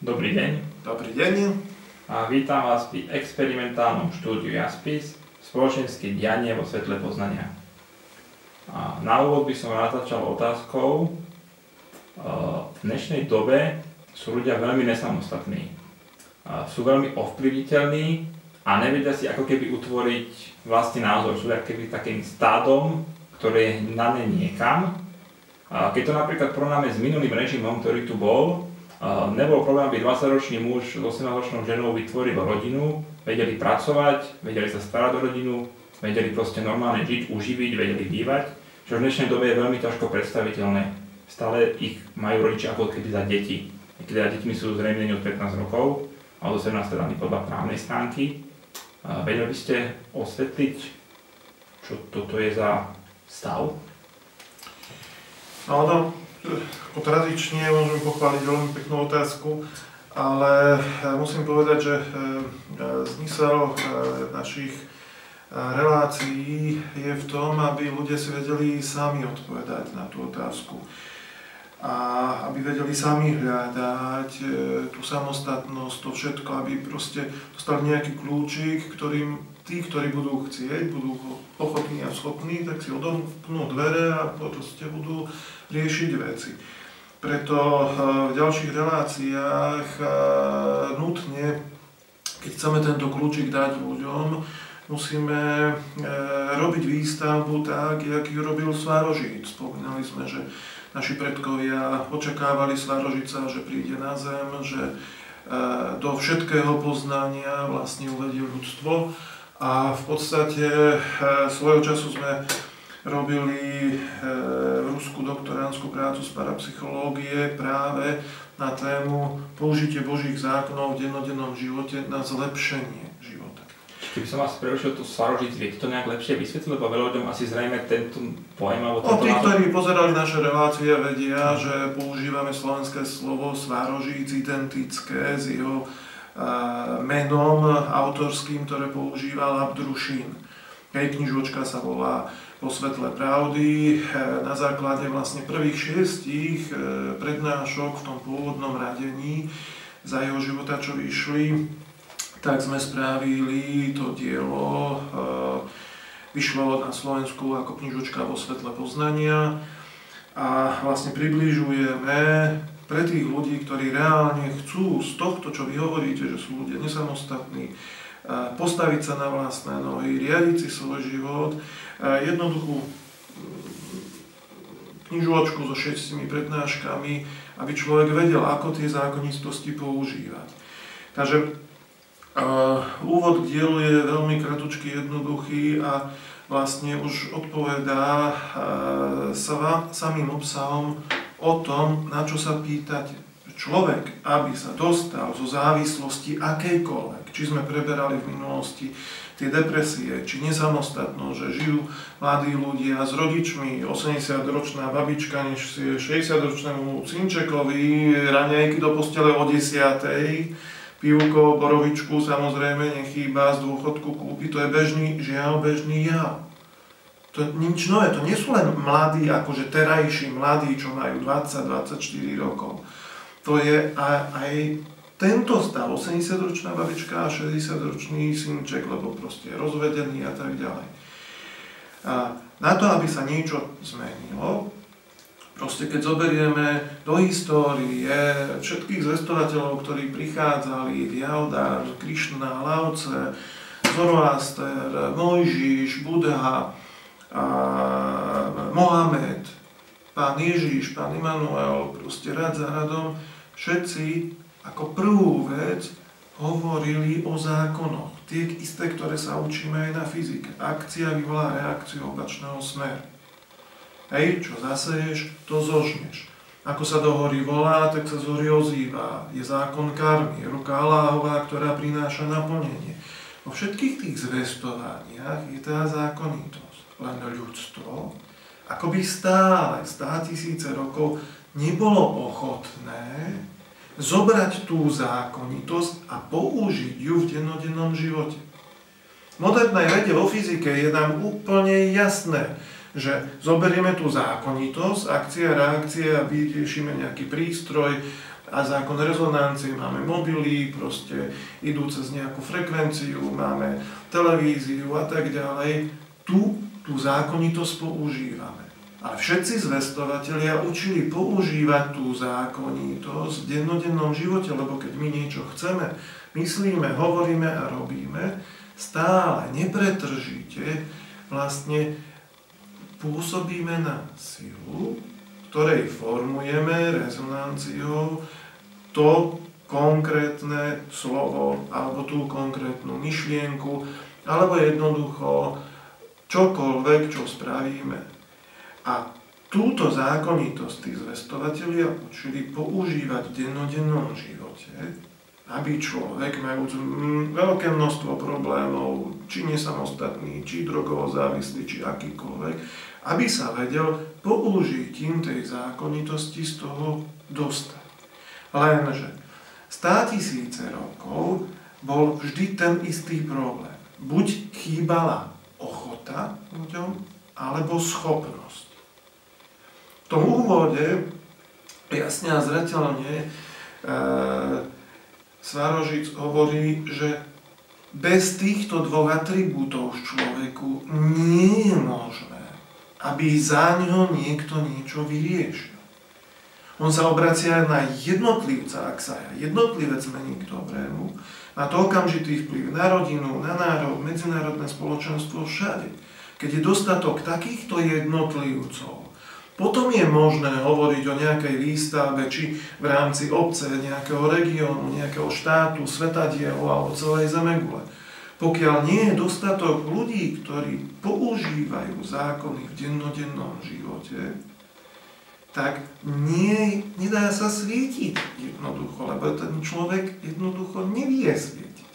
Dobrý deň. Dobrý deň. A vítam vás pri experimentálnom štúdiu Jaspis Spoločenské dianie vo svetle poznania. A na úvod by som rád začal otázkou. V dnešnej dobe sú ľudia veľmi nesamostatní. Sú veľmi ovplyvniteľní a nevedia si ako keby utvoriť vlastný názor. Sú ako keby takým stádom, ktoré je hnané niekam. Keď to napríklad porovnáme s minulým režimom, ktorý tu bol, nebol problém, aby 20-ročný muž s 18-ročnou ženou vytvoril rodinu, vedeli pracovať, vedeli sa starať o rodinu, vedeli proste normálne žiť, uživiť, vedeli bývať, čo v dnešnej dobe je veľmi ťažko predstaviteľné. Stále ich majú rodičia ako keby za deti. Teda deťmi sú zrejme od 15 rokov, a od 18 teda podľa právnej stránky. Vedeli by ste osvetliť, čo toto je za stav? Áno, ako tradične môžem pochváliť veľmi peknú otázku, ale eh, musím povedať, že eh, zmysel eh, našich relácií je v tom, aby ľudia si vedeli sami odpovedať na tú otázku. A aby vedeli sami hľadať tú samostatnosť, to všetko, aby proste dostali nejaký kľúčik, ktorým tí, ktorí budú chcieť, budú ochotní a schopní, tak si odomknú dvere a proste budú riešiť veci. Preto eh, v ďalších reláciách eh, nutne, keď chceme tento kľúčik dať ľuďom, musíme eh, robiť výstavbu tak, jak ju robil Svarožíc. Spomínali sme, že naši predkovia očakávali Svarožica, že príde na zem, že do všetkého poznania vlastne uvedie ľudstvo. A v podstate svojho času sme robili e, ruskú doktoránsku prácu z parapsychológie práve na tému použitie Božích zákonov v dennodennom živote na zlepšenie života. Keby som vás prerušil tu Svarožic, viete to nejak lepšie vysvetliť, lebo veľa ľuďom asi zrejme tento pojem alebo tento tí, ktorí pozerali naše relácie, vedia, že používame slovenské slovo Svarožic identické s jeho uh, menom autorským, ktoré používal Abdrušín. Jej knižočka sa volá po svetle pravdy eh, na základe vlastne prvých šiestich eh, prednášok v tom pôvodnom radení za jeho života, čo vyšli, tak sme spravili to dielo, eh, vyšlo na Slovensku ako knižočka vo svetle poznania a vlastne približujeme pre tých ľudí, ktorí reálne chcú z tohto, čo vy hovoríte, že sú ľudia nesamostatní, postaviť sa na vlastné nohy, riadiť si svoj život, jednoduchú knižočku so šestimi prednáškami, aby človek vedel, ako tie zákonistosti používať. Takže uh, úvod k dielu je veľmi kratučký, jednoduchý a vlastne už odpovedá uh, sa samým obsahom o tom, na čo sa pýtať človek, aby sa dostal zo závislosti akejkoľvek, či sme preberali v minulosti tie depresie, či nesamostatnosť, že žijú mladí ľudia s rodičmi, 80-ročná babička, než si 60-ročnému cinčekovi, raňajky do postele o 10 pivko, borovičku samozrejme nechýba, z dôchodku kúpi, to je bežný, žiaľ, bežný jav. To nič nové, to nie sú len mladí, akože terajší mladí, čo majú 20-24 rokov to je aj, aj tento stav, 80-ročná babička a 60-ročný synček, lebo proste rozvedený a tak ďalej. A na to, aby sa niečo zmenilo, proste keď zoberieme do histórie všetkých zvestovateľov, ktorí prichádzali, Vialdar, Krišna, Laoce, Zoroaster, Mojžiš, Buddha, a Mohamed, pán Ježiš, pán Immanuel, proste rad za radom, všetci ako prvú vec hovorili o zákonoch. Tie isté, ktoré sa učíme aj na fyzike. Akcia vyvolá reakciu opačného smeru. Hej, čo zaseješ, to zožneš. Ako sa do hory volá, tak sa z hory ozýva. Je zákon karmy, je ruka Aláhová, ktorá prináša naplnenie. Vo všetkých tých zvestovaniach je tá zákonitosť. Len ľudstvo, akoby stále, stá tisíce rokov, nebolo ochotné zobrať tú zákonitosť a použiť ju v dennodennom živote. V modernej vede vo fyzike je nám úplne jasné, že zoberieme tú zákonitosť, akcia, reakcia vyriešime nejaký prístroj, a zákon rezonancie, máme mobily, proste idú cez nejakú frekvenciu, máme televíziu a tak ďalej. Tu tú zákonitosť používame. A všetci zvestovatelia učili používať tú zákonitosť v dennodennom živote, lebo keď my niečo chceme, myslíme, hovoríme a robíme, stále nepretržite vlastne pôsobíme na silu, ktorej formujeme rezonanciou to konkrétne slovo alebo tú konkrétnu myšlienku alebo jednoducho čokoľvek, čo spravíme. A túto zákonitosť tí zvestovatelia učili používať v dennodennom živote, aby človek, majúc veľké množstvo problémov, či nesamostatný, či drogovo závislý, či akýkoľvek, aby sa vedel použitím tej zákonitosti z toho dostať. Lenže stá tisíce rokov bol vždy ten istý problém. Buď chýbala ochota ľuďom, alebo schopnosť. Tom úvode jasne a zreteľne e, Svarožic hovorí, že bez týchto dvoch atribútov v človeku nie je možné, aby za ňo niekto niečo vyriešil. On sa obracia na jednotlivca, ak sa jednotlivec mení k dobrému, má to okamžitý vplyv na rodinu, na národ, medzinárodné spoločenstvo, všade. Keď je dostatok takýchto jednotlivcov, potom je možné hovoriť o nejakej výstave, či v rámci obce, nejakého regiónu, nejakého štátu, svetadielu alebo celej zemegule. Pokiaľ nie je dostatok ľudí, ktorí používajú zákony v dennodennom živote, tak nie, nedá sa svietiť jednoducho, lebo ten človek jednoducho nevie svietiť.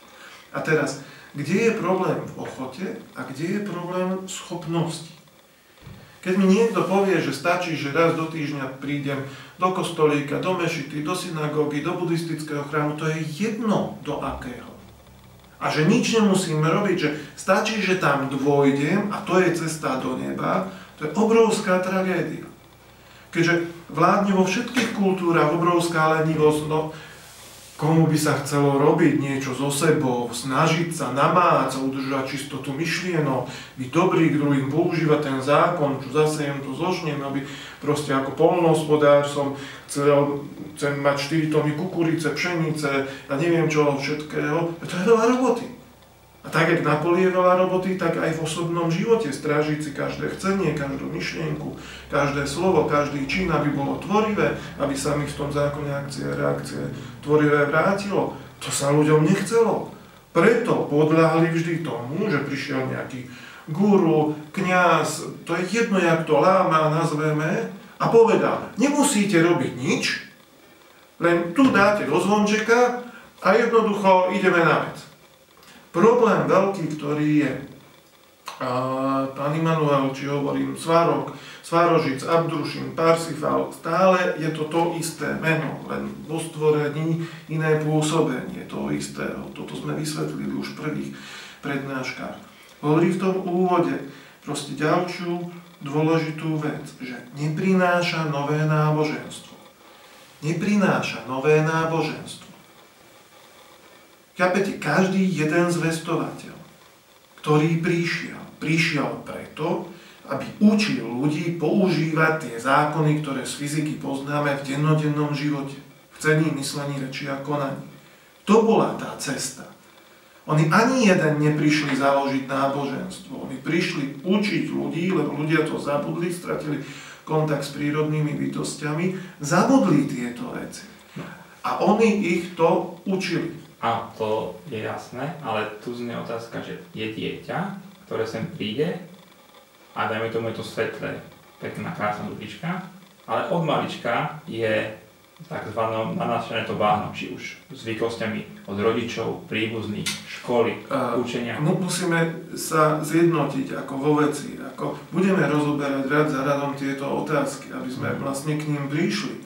A teraz, kde je problém v ochote a kde je problém v schopnosti? Keď mi niekto povie, že stačí, že raz do týždňa prídem do kostolíka, do mešity, do synagógy, do buddhistického chrámu, to je jedno do akého. A že nič nemusím robiť, že stačí, že tam dvojdem a to je cesta do neba, to je obrovská tragédia keďže vládne vo všetkých kultúrach obrovská lenivosť, no komu by sa chcelo robiť niečo so sebou, snažiť sa namáhať sa udržať čistotu myšlienok, byť dobrý k druhým, používať ten zákon, čo zase jem to zožnem, aby proste ako polnohospodár som chcel, chcem mať 4 tony kukurice, pšenice a neviem čo všetkého, to je veľa roboty. A tak, jak na veľa roboty, tak aj v osobnom živote strážiť si každé chcenie, každú myšlienku, každé slovo, každý čin, aby bolo tvorivé, aby sa mi v tom zákone akcie a reakcie tvorivé vrátilo. To sa ľuďom nechcelo. Preto podľahli vždy tomu, že prišiel nejaký guru, kňaz, to je jedno, jak to láma nazveme, a povedal, nemusíte robiť nič, len tu dáte do zvončeka a jednoducho ideme na vec. Problém veľký, ktorý je, pán Immanuel, či hovorím Svarok, Svarožic, Abdrušin, Parsifal, stále je to to isté meno, len vo stvorení iné pôsobenie toho istého. Toto sme vysvetlili už v prvých prednáškach. Hovorí v tom úvode proste ďalšiu dôležitú vec, že neprináša nové náboženstvo. Neprináša nové náboženstvo. Chápete, každý jeden zvestovateľ, ktorý prišiel, prišiel preto, aby učil ľudí používať tie zákony, ktoré z fyziky poznáme v dennodennom živote. V cení, myslení, reči a konaní. To bola tá cesta. Oni ani jeden neprišli založiť náboženstvo. Oni prišli učiť ľudí, lebo ľudia to zabudli, stratili kontakt s prírodnými bytostiami, zabudli tieto veci. A oni ich to učili. A to je jasné, ale tu znie otázka, že je dieťa, ktoré sem príde a dajme tomu je to svetlé, pekná, krásna dupička, ale od malička je takzvané nanášané to váhno, či už zvyklostiami od rodičov, príbuzných, školy, uh, učenia. No, musíme sa zjednotiť ako vo veci, ako budeme rozoberať rad za radom tieto otázky, aby sme vlastne k ním prišli.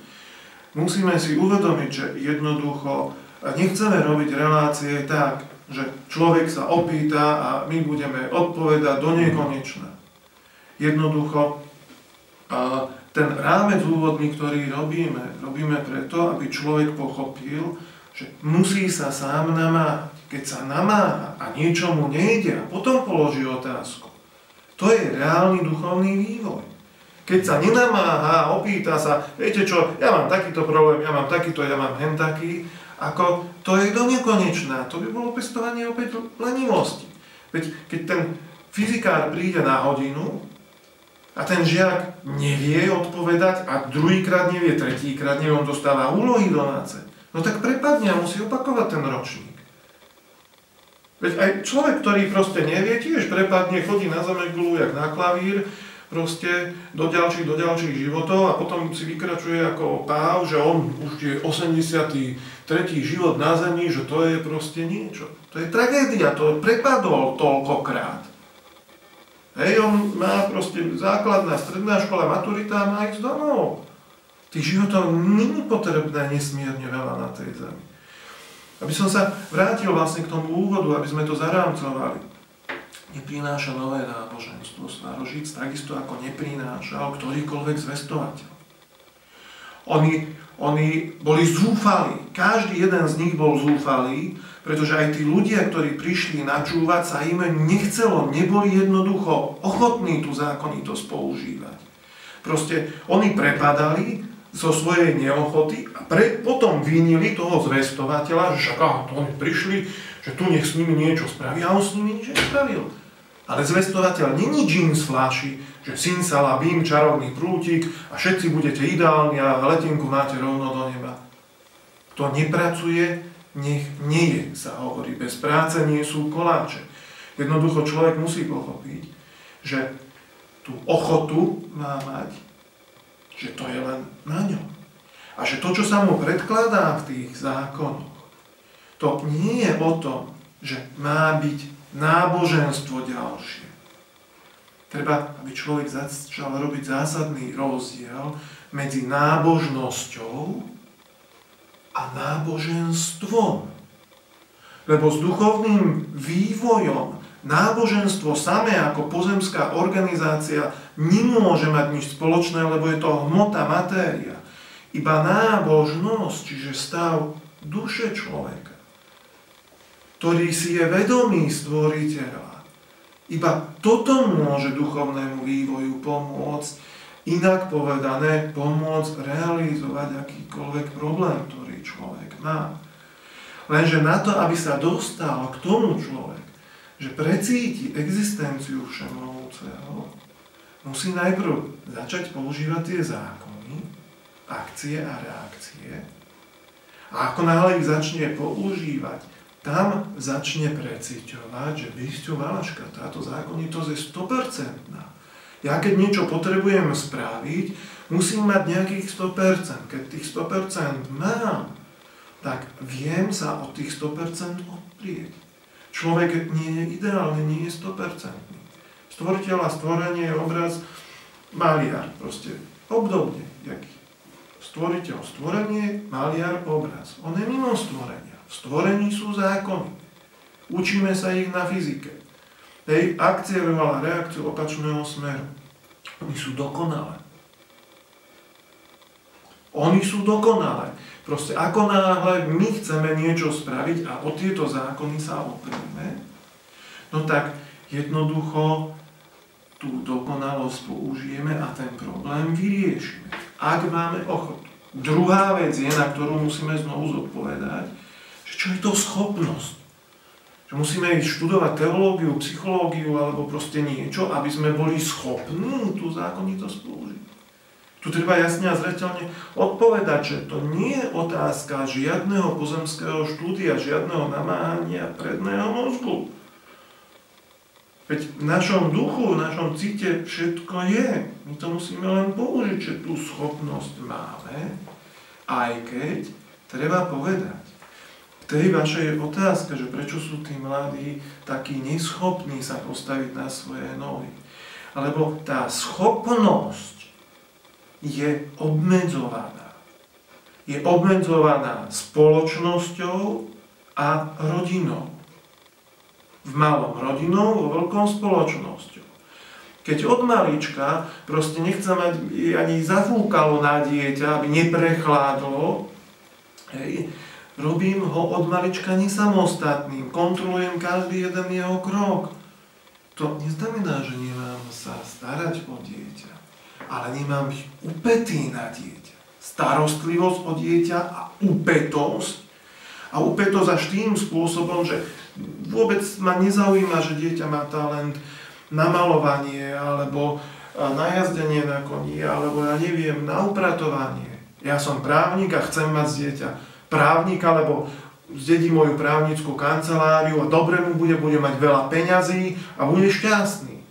Musíme si uvedomiť, že jednoducho a nechceme robiť relácie tak, že človek sa opýta a my budeme odpovedať do nekonečna. Jednoducho, ten rámec úvodný, ktorý robíme, robíme preto, aby človek pochopil, že musí sa sám namáhať. Keď sa namáha a niečomu nejde a potom položí otázku, to je reálny duchovný vývoj. Keď sa nenamáha a opýta sa, viete čo, ja mám takýto problém, ja mám takýto, ja mám hen taký, ako to je do nekonečná. To by bolo pestovanie opäť lenivosti. Veď keď ten fyzikár príde na hodinu a ten žiak nevie odpovedať a druhýkrát nevie, tretíkrát nevie, on dostáva úlohy domáce. No tak prepadne a musí opakovať ten ročník. Veď aj človek, ktorý proste nevie, tiež prepadne, chodí na zameglu, jak na klavír, proste do ďalších, do ďalších životov a potom si vykračuje ako páv, že on už je 83. život na zemi, že to je proste niečo. To je tragédia, to prepadol toľkokrát. Hej, on má proste základná stredná škola, maturita a má ísť domov. Tých životov není potrebné nesmierne veľa na tej zemi. Aby som sa vrátil vlastne k tomu úvodu, aby sme to zarámcovali. Neprináša nové náboženstvo starožíc, takisto ako neprinášal ktorýkoľvek zvestovateľ. Oni, oni boli zúfali, každý jeden z nich bol zúfalý, pretože aj tí ľudia, ktorí prišli načúvať, sa im nechcelo, neboli jednoducho ochotní tú zákonitosť používať. Proste oni prepadali zo svojej neochoty a pre, potom vinili toho zvestovateľa, že však to oni prišli, že tu nech s nimi niečo spraví a on s nimi nič nespravil. Ale zvestovateľ není džín z fláši, že syn sala, bím, čarovný prútik a všetci budete ideálni a letenku máte rovno do neba. To nepracuje nech nie je, sa hovorí. Bez práce nie sú koláče. Jednoducho človek musí pochopiť, že tú ochotu má mať, že to je len na ňom. A že to, čo sa mu predkladá v tých zákonoch, to nie je o tom, že má byť náboženstvo ďalšie. Treba, aby človek začal robiť zásadný rozdiel medzi nábožnosťou a náboženstvom. Lebo s duchovným vývojom náboženstvo samé ako pozemská organizácia nemôže mať nič spoločné, lebo je to hmota, matéria. Iba nábožnosť, čiže stav duše človeka, ktorý si je vedomý stvoriteľa. Iba toto môže duchovnému vývoju pomôcť, inak povedané, pomôcť realizovať akýkoľvek problém, ktorý človek má. Lenže na to, aby sa dostal k tomu človek, že precíti existenciu všemohúceho, musí najprv začať používať tie zákony, akcie a reakcie. A ako náhle ich začne používať, tam začne preciťovať, že Valaška, táto zákonitosť je 100%. Ja keď niečo potrebujem spraviť, musím mať nejakých 100%. Keď tých 100% mám, tak viem sa od tých 100% odprieť. Človek nie je ideálny, nie je 100%. Stvoriteľ a stvorenie je obraz maliar, proste obdobne, jaký. Stvoriteľ, stvorenie, maliar, obraz. On je mimo stvorenia. V stvorení sú zákony. Učíme sa ich na fyzike. Hej, akcia vyvolá reakciu opačného smeru. Oni sú dokonalé. Oni sú dokonalé. Proste ako náhle my chceme niečo spraviť a o tieto zákony sa oprieme, no tak jednoducho tú dokonalosť použijeme a ten problém vyriešime. Ak máme ochotu. Druhá vec je, na ktorú musíme znovu zodpovedať, že čo je to schopnosť. Že musíme študovať teológiu, psychológiu alebo proste niečo, aby sme boli schopní tú zákonitosť použiť. Tu treba jasne a zreteľne odpovedať, že to nie je otázka žiadneho pozemského štúdia, žiadneho namáhania predného mozgu. Veď v našom duchu, v našom cite všetko je. My to musíme len použiť, že tú schopnosť máme, aj keď treba povedať. V tej vašej otázke, že prečo sú tí mladí takí neschopní sa postaviť na svoje nohy. Alebo tá schopnosť je obmedzovaná. Je obmedzovaná spoločnosťou a rodinou. V malom rodinou, vo veľkom spoločnosťou. Keď od malička proste nechcem mať ani zafúkalo na dieťa, aby neprechládlo, hej, robím ho od malička nesamostatným, kontrolujem každý jeden jeho krok. To neznamená, že nemám sa starať o dieťa, ale nemám byť upetý na dieťa. Starostlivosť o dieťa a upetosť. A upetosť až tým spôsobom, že vôbec ma nezaujíma, že dieťa má talent, na malovanie, alebo na jazdenie na koni, alebo ja neviem, na upratovanie. Ja som právnik a chcem mať dieťa právnika, lebo zdedí moju právnickú kanceláriu a dobre mu bude, bude mať veľa peňazí a bude šťastný.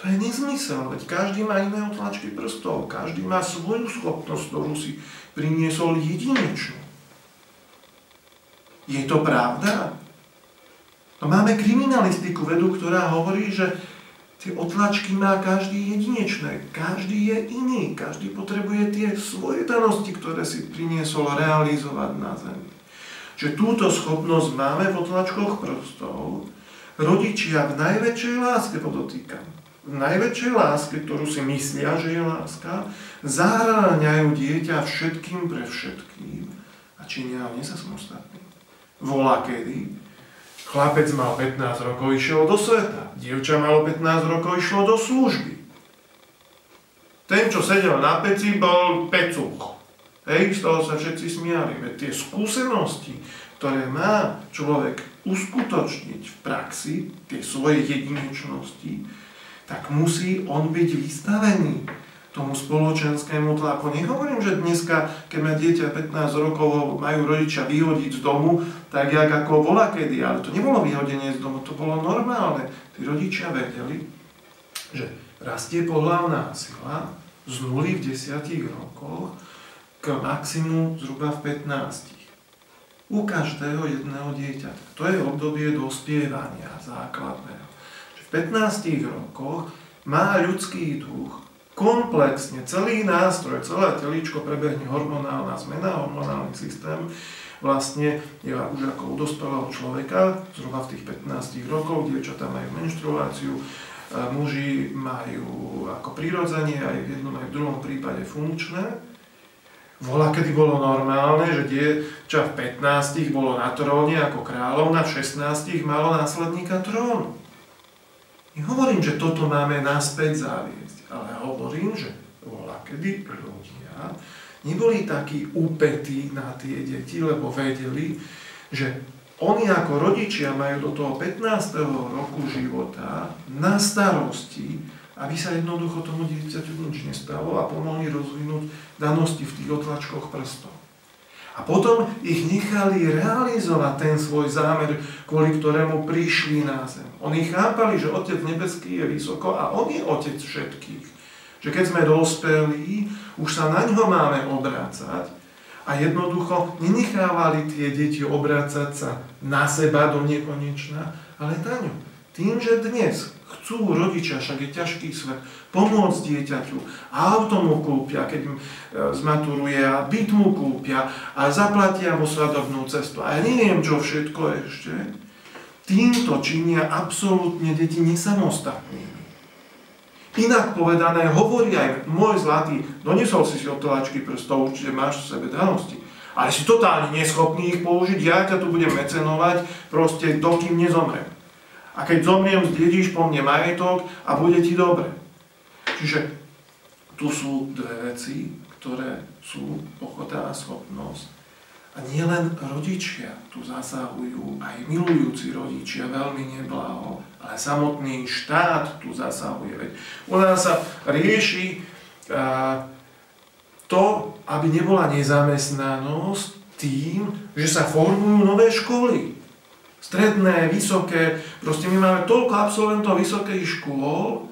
To je nezmysel, veď každý má iné otlačky prstov, každý má svoju schopnosť, ktorú si priniesol jedinečnú. Je to pravda? No máme kriminalistiku vedu, ktorá hovorí, že Tie otlačky má každý jedinečné, každý je iný, každý potrebuje tie svoje danosti, ktoré si priniesol realizovať na Zemi. Že túto schopnosť máme v otlačkoch prstov, rodičia v najväčšej láske podotýkam. V najväčšej láske, ktorú si myslia, že je láska, zahráňajú dieťa všetkým pre všetkým a činia ho nesamostatným. Volá kedy, Chlapec mal 15 rokov, išiel do sveta. Dievča malo 15 rokov, išlo do služby. Ten, čo sedel na peci, bol pecuch. Hej, z toho sa všetci smiali. Veď tie skúsenosti, ktoré má človek uskutočniť v praxi, tie svoje jedinečnosti, tak musí on byť vystavený tomu spoločenskému tlaku. Nehovorím, že dneska, keď má dieťa 15 rokov, majú rodičia vyhodiť z domu, tak jak ako bola kedy, ale to nebolo vyhodenie z domu, to bolo normálne. Tí rodičia vedeli, že rastie pohľavná sila z nuly v 10 rokoch k maximu zhruba v 15. U každého jedného dieťa. To je obdobie dospievania základného. V 15 rokoch má ľudský duch komplexne celý nástroj, celé telíčko prebehne hormonálna zmena, hormonálny systém, vlastne je už ako u dospelého človeka, zhruba v tých 15 rokov, dievčatá majú menštruáciu, muži majú ako prirodzenie, aj v jednom, aj v druhom prípade funkčné. Vola, kedy bolo normálne, že dievča v 15 bolo na tróne ako kráľovna, v 16 malo následníka trónu. Nehovorím, že toto máme naspäť záviesť. Ale hovorím, že bola kedy ľudia neboli takí úpetí na tie deti, lebo vedeli, že oni ako rodičia majú do toho 15. roku života na starosti, aby sa jednoducho tomu dieťaťu nič nestalo a pomohli rozvinúť danosti v tých otlačkoch prstov. A potom ich nechali realizovať ten svoj zámer, kvôli ktorému prišli na zem. Oni chápali, že Otec nebeský je vysoko a On je Otec všetkých. Že keď sme dospelí, už sa na ňo máme obrácať a jednoducho nenechávali tie deti obrácať sa na seba do nekonečna, ale na ňo. Tým, že dnes chcú rodičia, však je ťažký svet, pomôcť dieťaťu. Auto mu kúpia, keď e, zmaturuje, a byt mu kúpia a zaplatia mu svadobnú cestu. A ja neviem, čo všetko ešte. Týmto činia absolútne deti nesamostatnými. Inak povedané, hovorí aj môj zlatý, donesol si si otoláčky prstov, určite máš v sebe danosti. Ale si totálne neschopný ich použiť, ja ťa tu budem mecenovať, proste dokým nezomrem. A keď zomriem, zdedíš po mne majetok a bude ti dobre. Čiže tu sú dve veci, ktoré sú ochota a schopnosť. A nielen rodičia tu zasahujú, aj milujúci rodičia veľmi neblaho, ale samotný štát tu zasahuje. Veď u nás sa rieši a, to, aby nebola nezamestnanosť tým, že sa formujú nové školy. Stredné, vysoké, proste my máme toľko absolventov vysokých škôl,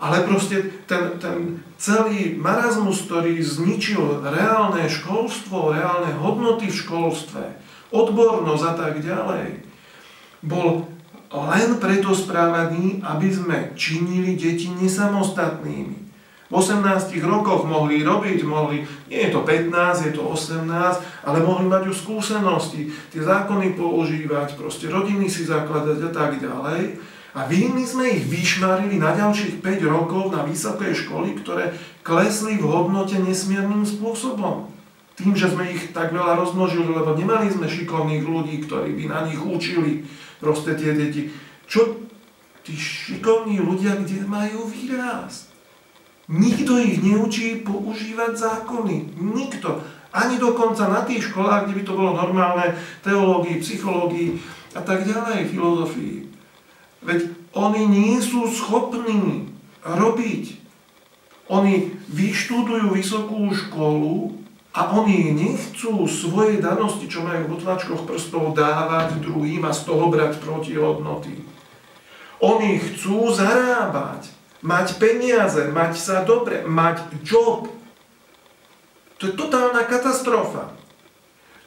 ale proste ten, ten celý marazmus, ktorý zničil reálne školstvo, reálne hodnoty v školstve, odbornosť a tak ďalej, bol len preto správaný, aby sme činili deti nesamostatnými. V 18 rokoch mohli robiť, mohli, nie je to 15, je to 18, ale mohli mať už skúsenosti, tie zákony používať, proste rodiny si zakladať a tak ďalej. A my sme ich vyšmarili na ďalších 5 rokov na vysoké školy, ktoré klesli v hodnote nesmiernym spôsobom. Tým, že sme ich tak veľa rozmnožili, lebo nemali sme šikovných ľudí, ktorí by na nich učili proste tie deti. Čo tí šikovní ľudia, kde majú výraz? Nikto ich neučí používať zákony. Nikto. Ani dokonca na tých školách, kde by to bolo normálne, teológii, psychológii a tak ďalej, filozofii. Veď oni nie sú schopní robiť. Oni vyštudujú vysokú školu a oni nechcú svoje danosti, čo majú v otlačkoch prstov, dávať druhým a z toho brať protihodnoty. Oni chcú zarábať, mať peniaze, mať sa dobre, mať job. To je totálna katastrofa.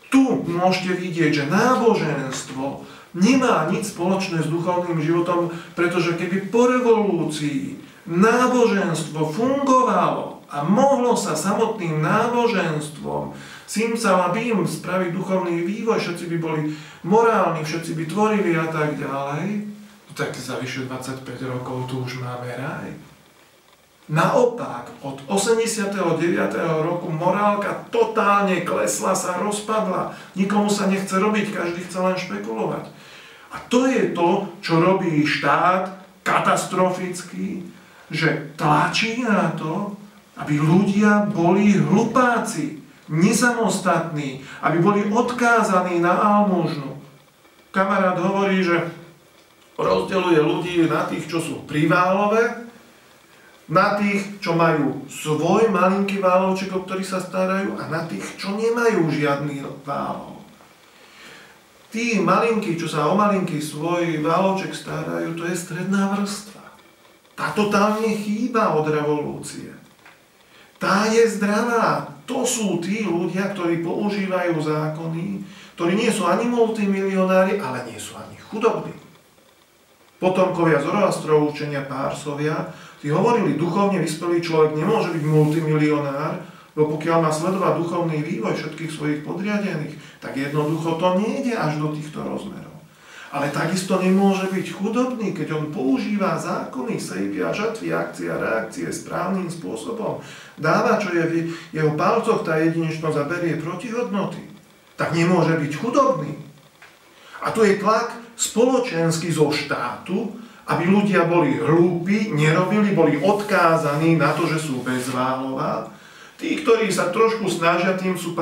Tu môžete vidieť, že náboženstvo nemá nič spoločné s duchovným životom, pretože keby po revolúcii náboženstvo fungovalo a mohlo sa samotným náboženstvom simsalabim spraviť duchovný vývoj, všetci by boli morálni, všetci by tvorili a tak ďalej, tak za vyše 25 rokov tu už máme raj. Naopak, od 89. roku morálka totálne klesla, sa rozpadla. Nikomu sa nechce robiť, každý chce len špekulovať. A to je to, čo robí štát katastroficky, že tlačí na to, aby ľudia boli hlupáci, nesamostatní, aby boli odkázaní na almužnu. Kamarát hovorí, že rozdeluje ľudí na tých, čo sú priválové, na tých, čo majú svoj malinký válovček, o ktorý sa starajú, a na tých, čo nemajú žiadny válov tí malinkí, čo sa o malinký svoj váloček starajú, to je stredná vrstva. Tá totálne chýba od revolúcie. Tá je zdravá. To sú tí ľudia, ktorí používajú zákony, ktorí nie sú ani multimilionári, ale nie sú ani chudobní. Potomkovia Zoroastrov učenia Pársovia, tí hovorili, duchovne vyspelý človek nemôže byť multimilionár, lebo pokiaľ má sledovať duchovný vývoj všetkých svojich podriadených, tak jednoducho to nejde až do týchto rozmerov. Ale takisto nemôže byť chudobný, keď on používa zákony, sejby a žatvy, akcie a reakcie správnym spôsobom. Dáva, čo je v jeho palcoch, tá jedinečnosť a berie protihodnoty. Tak nemôže byť chudobný. A tu je tlak spoločenský zo štátu, aby ľudia boli hlúpi, nerobili, boli odkázaní na to, že sú bezváhová Tí, ktorí sa trošku snažia, tým sú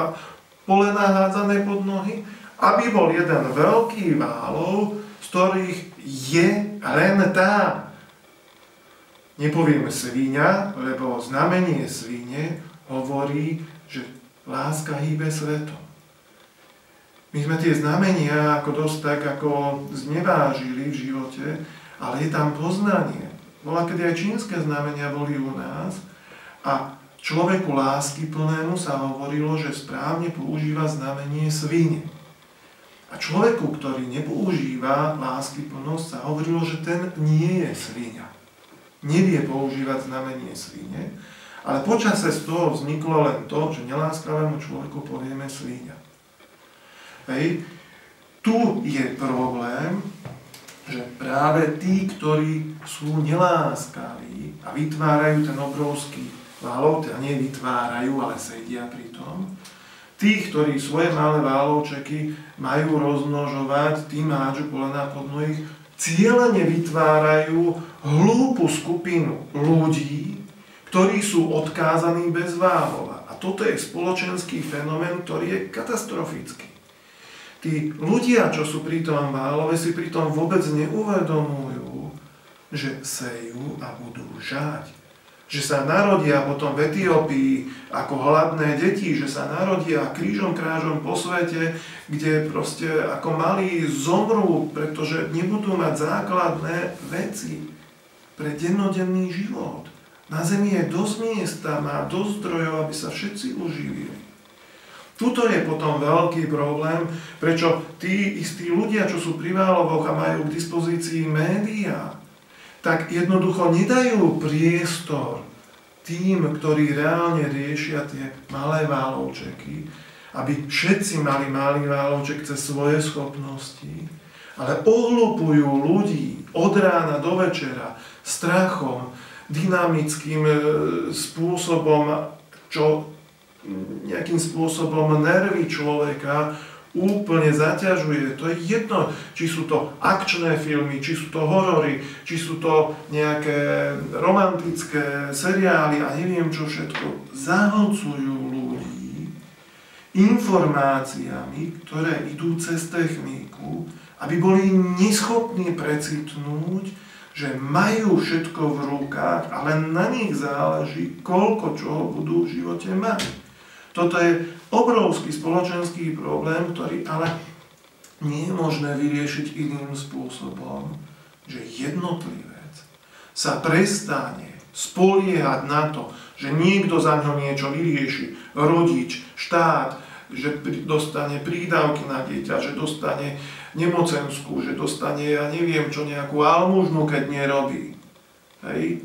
pole nahádzané pod nohy, aby bol jeden veľký válov, z ktorých je len tá, nepoviem svíňa, lebo znamenie svine hovorí, že láska hýbe svetom. My sme tie znamenia ako dosť tak ako znevážili v živote, ale je tam poznanie. Bola, kedy aj čínske znamenia boli u nás a Človeku lásky plnému sa hovorilo, že správne používa znamenie svine. A človeku, ktorý nepoužíva lásky plnosť, sa hovorilo, že ten nie je svinia. Nevie používať znamenie svine, ale počase z toho vzniklo len to, že neláskavému človeku povieme svíňa. Hej. Tu je problém, že práve tí, ktorí sú neláskaví a vytvárajú ten obrovský válov, teda nie vytvárajú, ale sedia pri tom. Tí, ktorí svoje malé válovčeky majú rozmnožovať, tí máču polena pod mnohých, cieľene vytvárajú hlúpu skupinu ľudí, ktorí sú odkázaní bez váhova. A toto je spoločenský fenomén, ktorý je katastrofický. Tí ľudia, čo sú pri tom válove, si pri tom vôbec neuvedomujú, že sejú a budú žať že sa narodia potom v Etiópii ako hladné deti, že sa narodia krížom krážom po svete, kde proste ako malí zomrú, pretože nebudú mať základné veci pre dennodenný život. Na Zemi je dosť miesta, má dosť zdrojov, aby sa všetci uživili. Tuto je potom veľký problém, prečo tí istí ľudia, čo sú pri Válovoch a majú k dispozícii médiá, tak jednoducho nedajú priestor tým, ktorí reálne riešia tie malé válovčeky, aby všetci mali malý válovček cez svoje schopnosti, ale ohlupujú ľudí od rána do večera strachom, dynamickým e, spôsobom, čo nejakým spôsobom nervy človeka úplne zaťažuje. To je jedno, či sú to akčné filmy, či sú to horory, či sú to nejaké romantické seriály a neviem čo všetko. Zahlcujú ľudí informáciami, ktoré idú cez techniku, aby boli neschopní precitnúť, že majú všetko v rukách, ale na nich záleží, koľko čoho budú v živote mať. Toto je obrovský spoločenský problém, ktorý ale nie je možné vyriešiť iným spôsobom, že jednotlivec sa prestane spoliehať na to, že niekto za ňo niečo vyrieši, rodič, štát, že dostane prídavky na dieťa, že dostane nemocenskú, že dostane, ja neviem čo, nejakú almužnu, keď nerobí. Hej?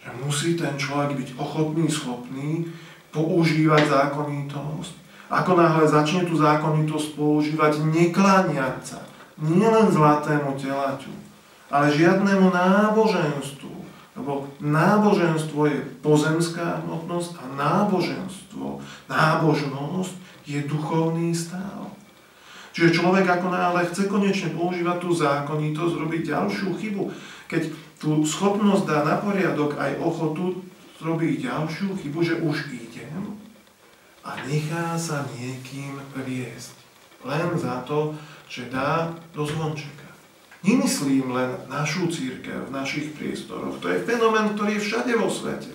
Že musí ten človek byť ochotný, schopný používať zákonitosť. Ako náhle začne tú zákonitosť používať, nekláňať sa nielen zlatému telaťu, ale žiadnemu náboženstvu. Lebo náboženstvo je pozemská hmotnosť a náboženstvo, nábožnosť je duchovný stav. Čiže človek ako náhle chce konečne používať tú zákonitosť, robiť ďalšiu chybu. Keď tú schopnosť dá na poriadok aj ochotu, robí ďalšiu chybu, že už idem a nechá sa niekým viesť. Len za to, že dá do zvončeka. Nemyslím len našu církev v našich priestoroch. To je fenomén, ktorý je všade vo svete.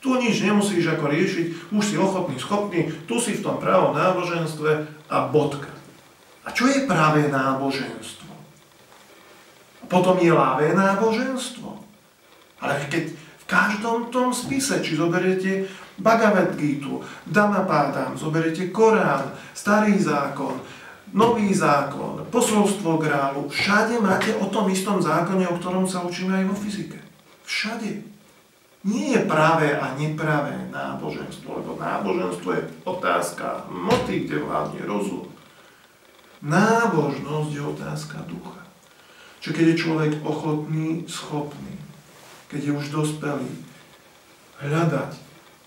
Tu nič nemusíš ako riešiť, už si ochotný, schopný, tu si v tom pravom náboženstve a bodka. A čo je pravé náboženstvo? Potom je lávé náboženstvo. Ale keď každom tom spise, či zoberiete Bhagavad Gita, Dhammapadam, zoberiete Korán, Starý zákon, Nový zákon, posolstvo grálu, všade máte o tom istom zákone, o ktorom sa učíme aj vo fyzike. Všade. Nie je pravé a nepravé náboženstvo, lebo náboženstvo je otázka moty, kde vládne rozum. Nábožnosť je otázka ducha. Čiže keď je človek ochotný, schopný keď je už dospelý, hľadať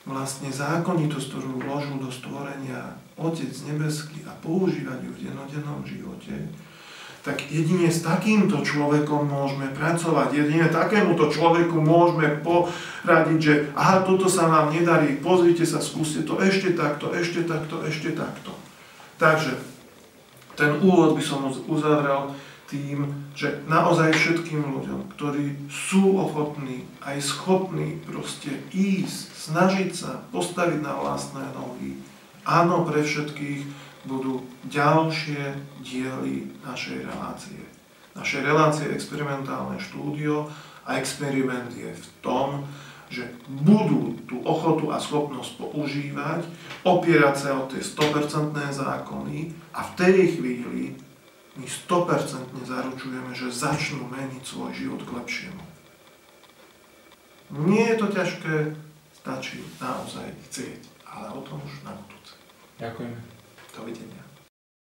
vlastne zákonitosť, ktorú vložil do stvorenia Otec nebeský a používať ju v denodennom živote, tak jedine s takýmto človekom môžeme pracovať. Jedine takémuto človeku môžeme poradiť, že aha, toto sa vám nedarí, pozrite sa, skúste to ešte takto, ešte takto, ešte takto. Takže ten úvod by som uzavrel tým, že naozaj všetkým ľuďom, ktorí sú ochotní, aj schopní proste ísť, snažiť sa, postaviť na vlastné nohy, áno, pre všetkých budú ďalšie diely našej relácie. Naše relácie experimentálne štúdio a experiment je v tom, že budú tú ochotu a schopnosť používať, opierať sa o tie 100% zákony a v tej chvíli my 100% zaručujeme, že začnú meniť svoj život k lepšiemu. Nie je to ťažké, stačí naozaj chcieť, ale o tom už na budúce. Ďakujem. Dovidenia.